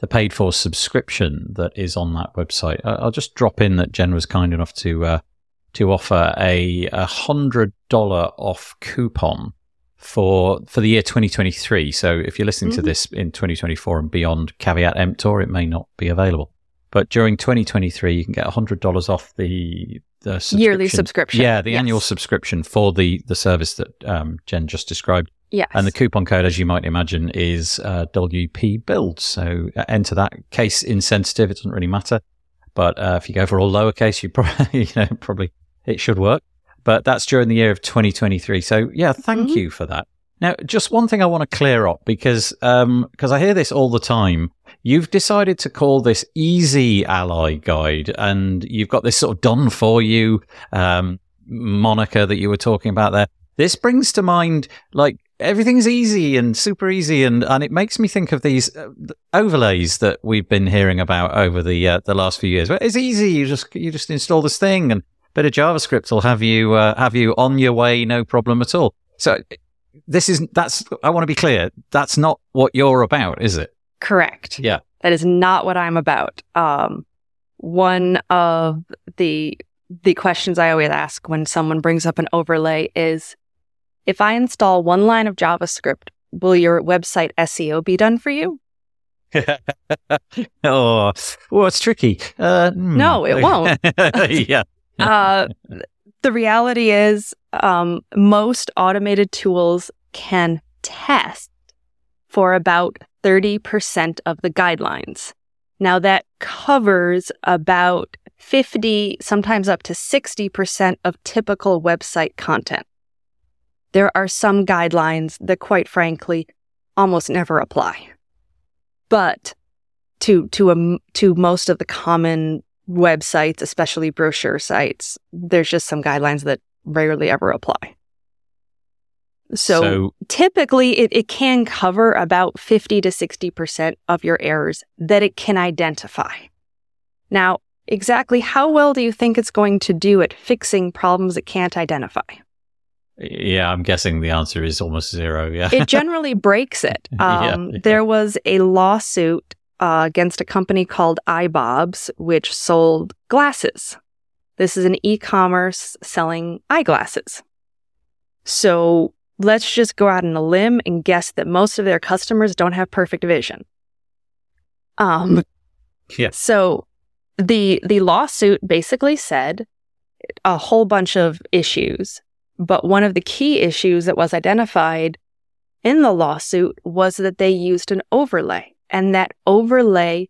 S2: the paid for subscription that is on that website, I'll just drop in that Gen was kind enough to uh, to offer a a hundred dollar off coupon for for the year 2023. So if you're listening to
S3: Mhm.
S2: this in 2024 and beyond, caveat emptor, it may not be available. But during 2023, you can get $100 off the the
S3: Yearly
S2: subscription.
S3: subscription.
S2: Yeah, the
S3: Yes.
S2: annual subscription for the the service that um, Gen just described.
S3: Yes.
S2: And the coupon code, as you might imagine, is uh, WP Build. So uh, enter that. Case insensitive, it doesn't really matter. But uh, if you go for all lowercase, you probably, <laughs> you know, probably it should work. But that's during the year of 2023. So yeah, thank
S3: Mhm.
S2: you for that. Now, just one thing I want to clear up because um, because I hear this all the time. You've decided to call this Easy Ally Guide, and you've got this sort of done for you um, moniker that you were talking about there. This brings to mind like everything's easy and super easy, and, and it makes me think of these uh, overlays that we've been hearing about over the uh, the last few years. It's easy. You just you just install this thing, and a bit of JavaScript will have you uh, have you on your way, no problem at all. So this is that's I want to be clear. That's not what you're about, is it?
S3: Correct.
S2: Yeah.
S3: That is not what I'm about. Um, one of the the questions I always ask when someone brings up an overlay is, if I install one line of JavaScript, will your website SEO be done for you? <laughs>
S2: oh, well, it's tricky. Uh, hmm.
S3: No, it won't. <laughs>
S2: yeah. <laughs>
S3: uh, the reality is, um, most automated tools can test for about 30% of the guidelines. Now, that covers about 50, sometimes up to 60% of typical website content. There are some guidelines that, quite frankly, almost never apply. But to, to, a, to most of the common websites, especially brochure sites, there's just some guidelines that rarely ever apply. So,
S2: so
S3: typically it, it can cover about 50 to 60% of your errors that it can identify. Now, exactly how well do you think it's going to do at fixing problems it can't identify?
S2: Yeah, I'm guessing the answer is almost zero. Yeah.
S3: It generally <laughs> breaks it. <laughs>
S2: Yeah,
S3: Um,
S2: yeah.
S3: There was a lawsuit uh, against a company called eyebobs, which sold glasses. This is an e commerce selling eyeglasses. So let's just go out on a limb and guess that most of their customers don't have perfect vision. Um,
S2: Yeah.
S3: So the the lawsuit basically said a whole bunch of issues, but one of the key issues that was identified in the lawsuit was that they used an overlay, and that overlay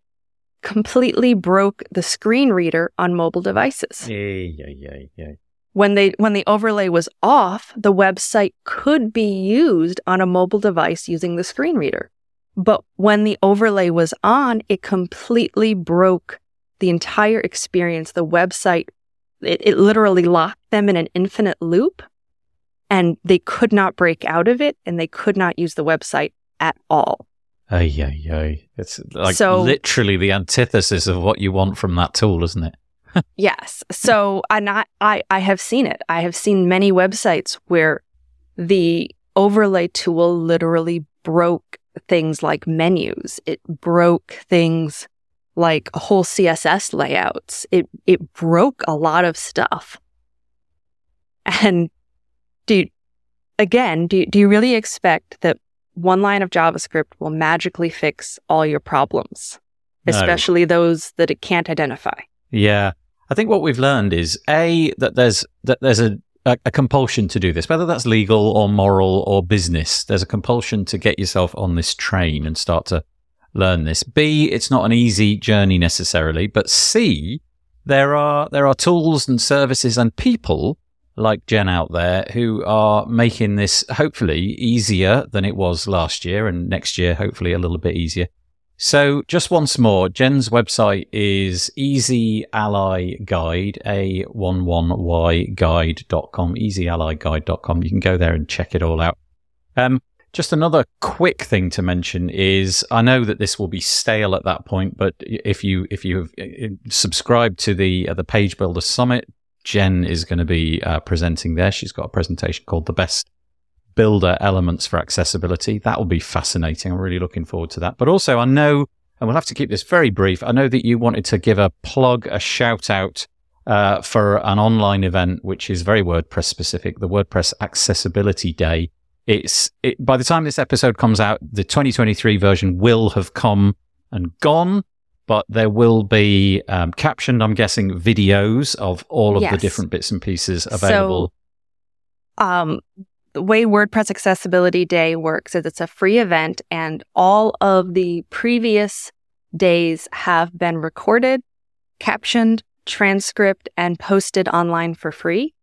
S3: completely broke the screen reader on mobile devices.
S2: yeah, yeah, yeah, yeah.
S3: When they when the overlay was off, the website could be used on a mobile device using the screen reader. But when the overlay was on, it completely broke the entire experience. The website, it, it literally locked them in an infinite loop and they could not break out of it and they could not use the website at all.
S2: Ay, ay, ay. It's like
S3: So-
S2: literally the antithesis of what you want from that tool, isn't it?
S3: Yes. So and I, I, I have seen it. I have seen many websites where the overlay tool literally broke things like menus. It broke things like whole CSS layouts. It it broke a lot of stuff. And do again, do do you really expect that one line of JavaScript will magically fix all your problems,
S2: No.
S3: especially those that it can't identify?
S2: Yeah. I think what we've learned is a that there's that there's a, a compulsion to do this, whether that's legal or moral or business. There's a compulsion to get yourself on this train and start to learn this. B, it's not an easy journey necessarily, but C, there are there are tools and services and people like Gen out there who are making this hopefully easier than it was last year and next year hopefully a little bit easier. So just once more, Gen's website is Easy Ally Guide, A11Y guide.com, easyallyguide.com. You can go there and check it all out. Um, just another quick thing to mention is I know that this will be stale at that point, but if you if you have uh, subscribed to the uh, the Page Builder Summit, Gen is going to be uh, presenting there. She's got a presentation called "The Best Builder Elements for Accessibility." That will be fascinating. I'm really looking forward to that. But also, I know, and we'll have to keep this very brief. I know that you wanted to give a plug, a shout out uh, for an online event which is very WordPress specific, the WordPress Accessibility Day. It's it, by the time this episode comes out, the 2023 version will have come and gone, but there will be um, captioned, I'm guessing, videos of all of the different bits and pieces available.
S3: So- um, the way WordPress Accessibility Day works is it's a free event, and all of the previous days have been recorded, captioned, transcript, and posted online for free.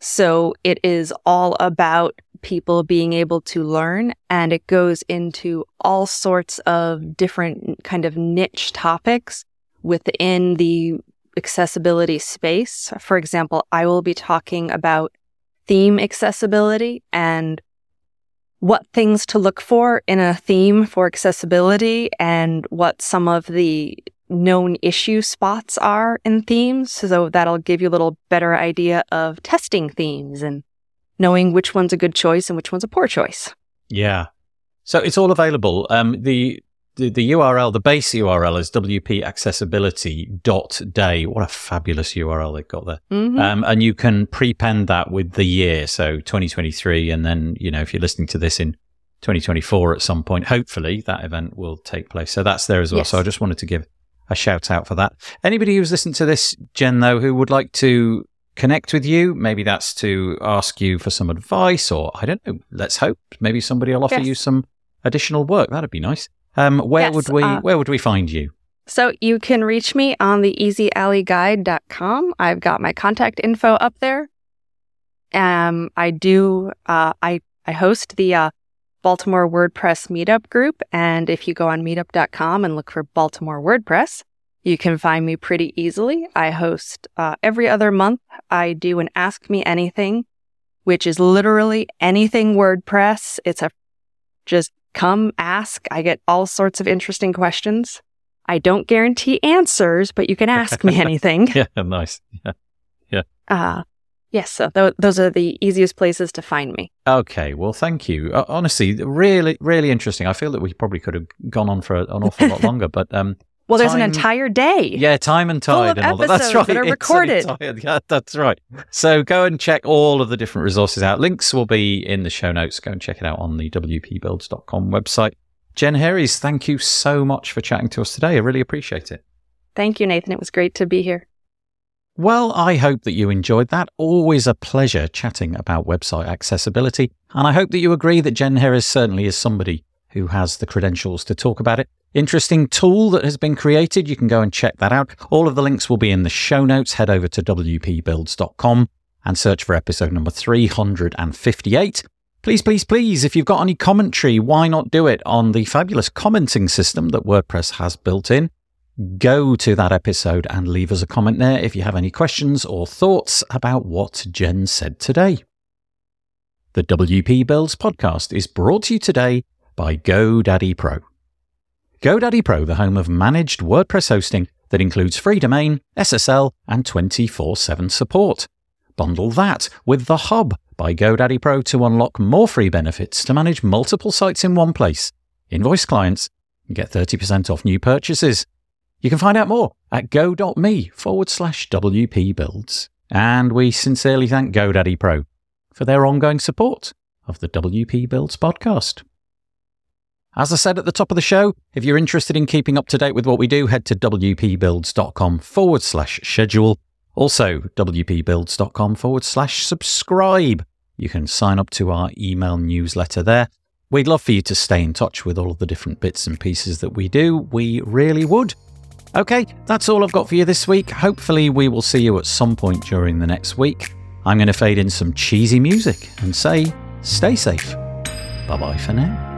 S3: So it is all about people being able to learn, and it goes into all sorts of different kind of niche topics within the accessibility space. For example, I will be talking about theme accessibility and what things to look for in a theme for accessibility and what some of the known issue spots are in themes. So that'll give you a little better idea of testing themes and knowing which one's a good choice and which one's a poor choice.
S2: Yeah. So it's all available. Um, the, the the URL, the base URL is wpaccessibility.day. What a fabulous URL they've got there.
S3: Mhm.
S2: Um, and you can prepend that with the year, so 2023, and then you know if you're listening to this in 2024 at some point, hopefully that event will take place. So that's there as well.
S3: Yes.
S2: So I just wanted to give a shout out for that. Anybody who's listened to this, Gen, though, who would like to connect with you, maybe that's to ask you for some advice, or I don't know. Let's hope maybe somebody will offer
S3: Yes.
S2: you some additional work. That'd be nice. Um, where
S3: Yes,
S2: would we
S3: uh,
S2: Where would we find you?
S3: So you can reach me on the easyallyguide.com. I've got my contact info up there. Um, I do, uh, I, I host the, uh, Baltimore WordPress meetup group. And if you go on meetup.com and look for Baltimore WordPress, you can find me pretty easily. I host, uh, every other month. I do an Ask Me Anything, which is literally anything WordPress. It's a just come ask. I get all sorts of interesting questions. I don't guarantee answers, but you can ask me <laughs> anything.
S2: Yeah, nice. Yeah.
S3: Uh, yes, so th- those are the easiest places to find me.
S2: Okay, well, thank you. Uh, honestly, really, really interesting. I feel that we probably could have gone on for an awful lot <laughs> longer, but um,
S3: Well, there's an entire day.
S2: yeah, time and tide and all that. That's right.
S3: that are <laughs> recorded.
S2: yeah, <laughs> that's right. So go and check all of the different resources out. Links will be in the show notes. Go and check it out on the wpbuilds.com website. Gen Herres, thank you so much for chatting to us today. I really appreciate it.
S3: Thank you, Nathan. It was great to be here.
S2: Well, I hope that you enjoyed that. Always a pleasure chatting about website accessibility. And I hope that you agree that Gen Herres certainly is somebody who has the credentials to talk about it. Interesting tool that has been created. You can go and check that out. All of the links will be in the show notes. Head over to wpbuilds.com and search for episode number 358. Please, please, please, if you've got any commentary, why not do it on the fabulous commenting system that WordPress has built in? go to that episode and leave us a comment there if you have any questions or thoughts about what Gen said today. The WP Builds podcast is brought to you today by GoDaddy Pro. GoDaddy Pro, the home of managed WordPress hosting that includes free domain, SSL, and 24 7 support. Bundle that with The Hub by GoDaddy Pro to unlock more free benefits to manage multiple sites in one place, Invoice clients and get 30% off new purchases. You can find out more at go.me forward slash WP builds. And we sincerely thank GoDaddy Pro for their ongoing support of the WP Builds podcast. As I said at the top of the show, if you're interested in keeping up to date with what we do, head to wpbuilds.com forward slash schedule. Also, wpbuilds.com forward slash subscribe. You can sign up to our email newsletter there. We'd love for you to stay in touch with all of the different bits and pieces that we do. We really would. Okay, that's all I've got for you this week. Hopefully, we will see you at some point during the next week. I'm going to fade in some cheesy music and say, stay safe. Bye bye for now.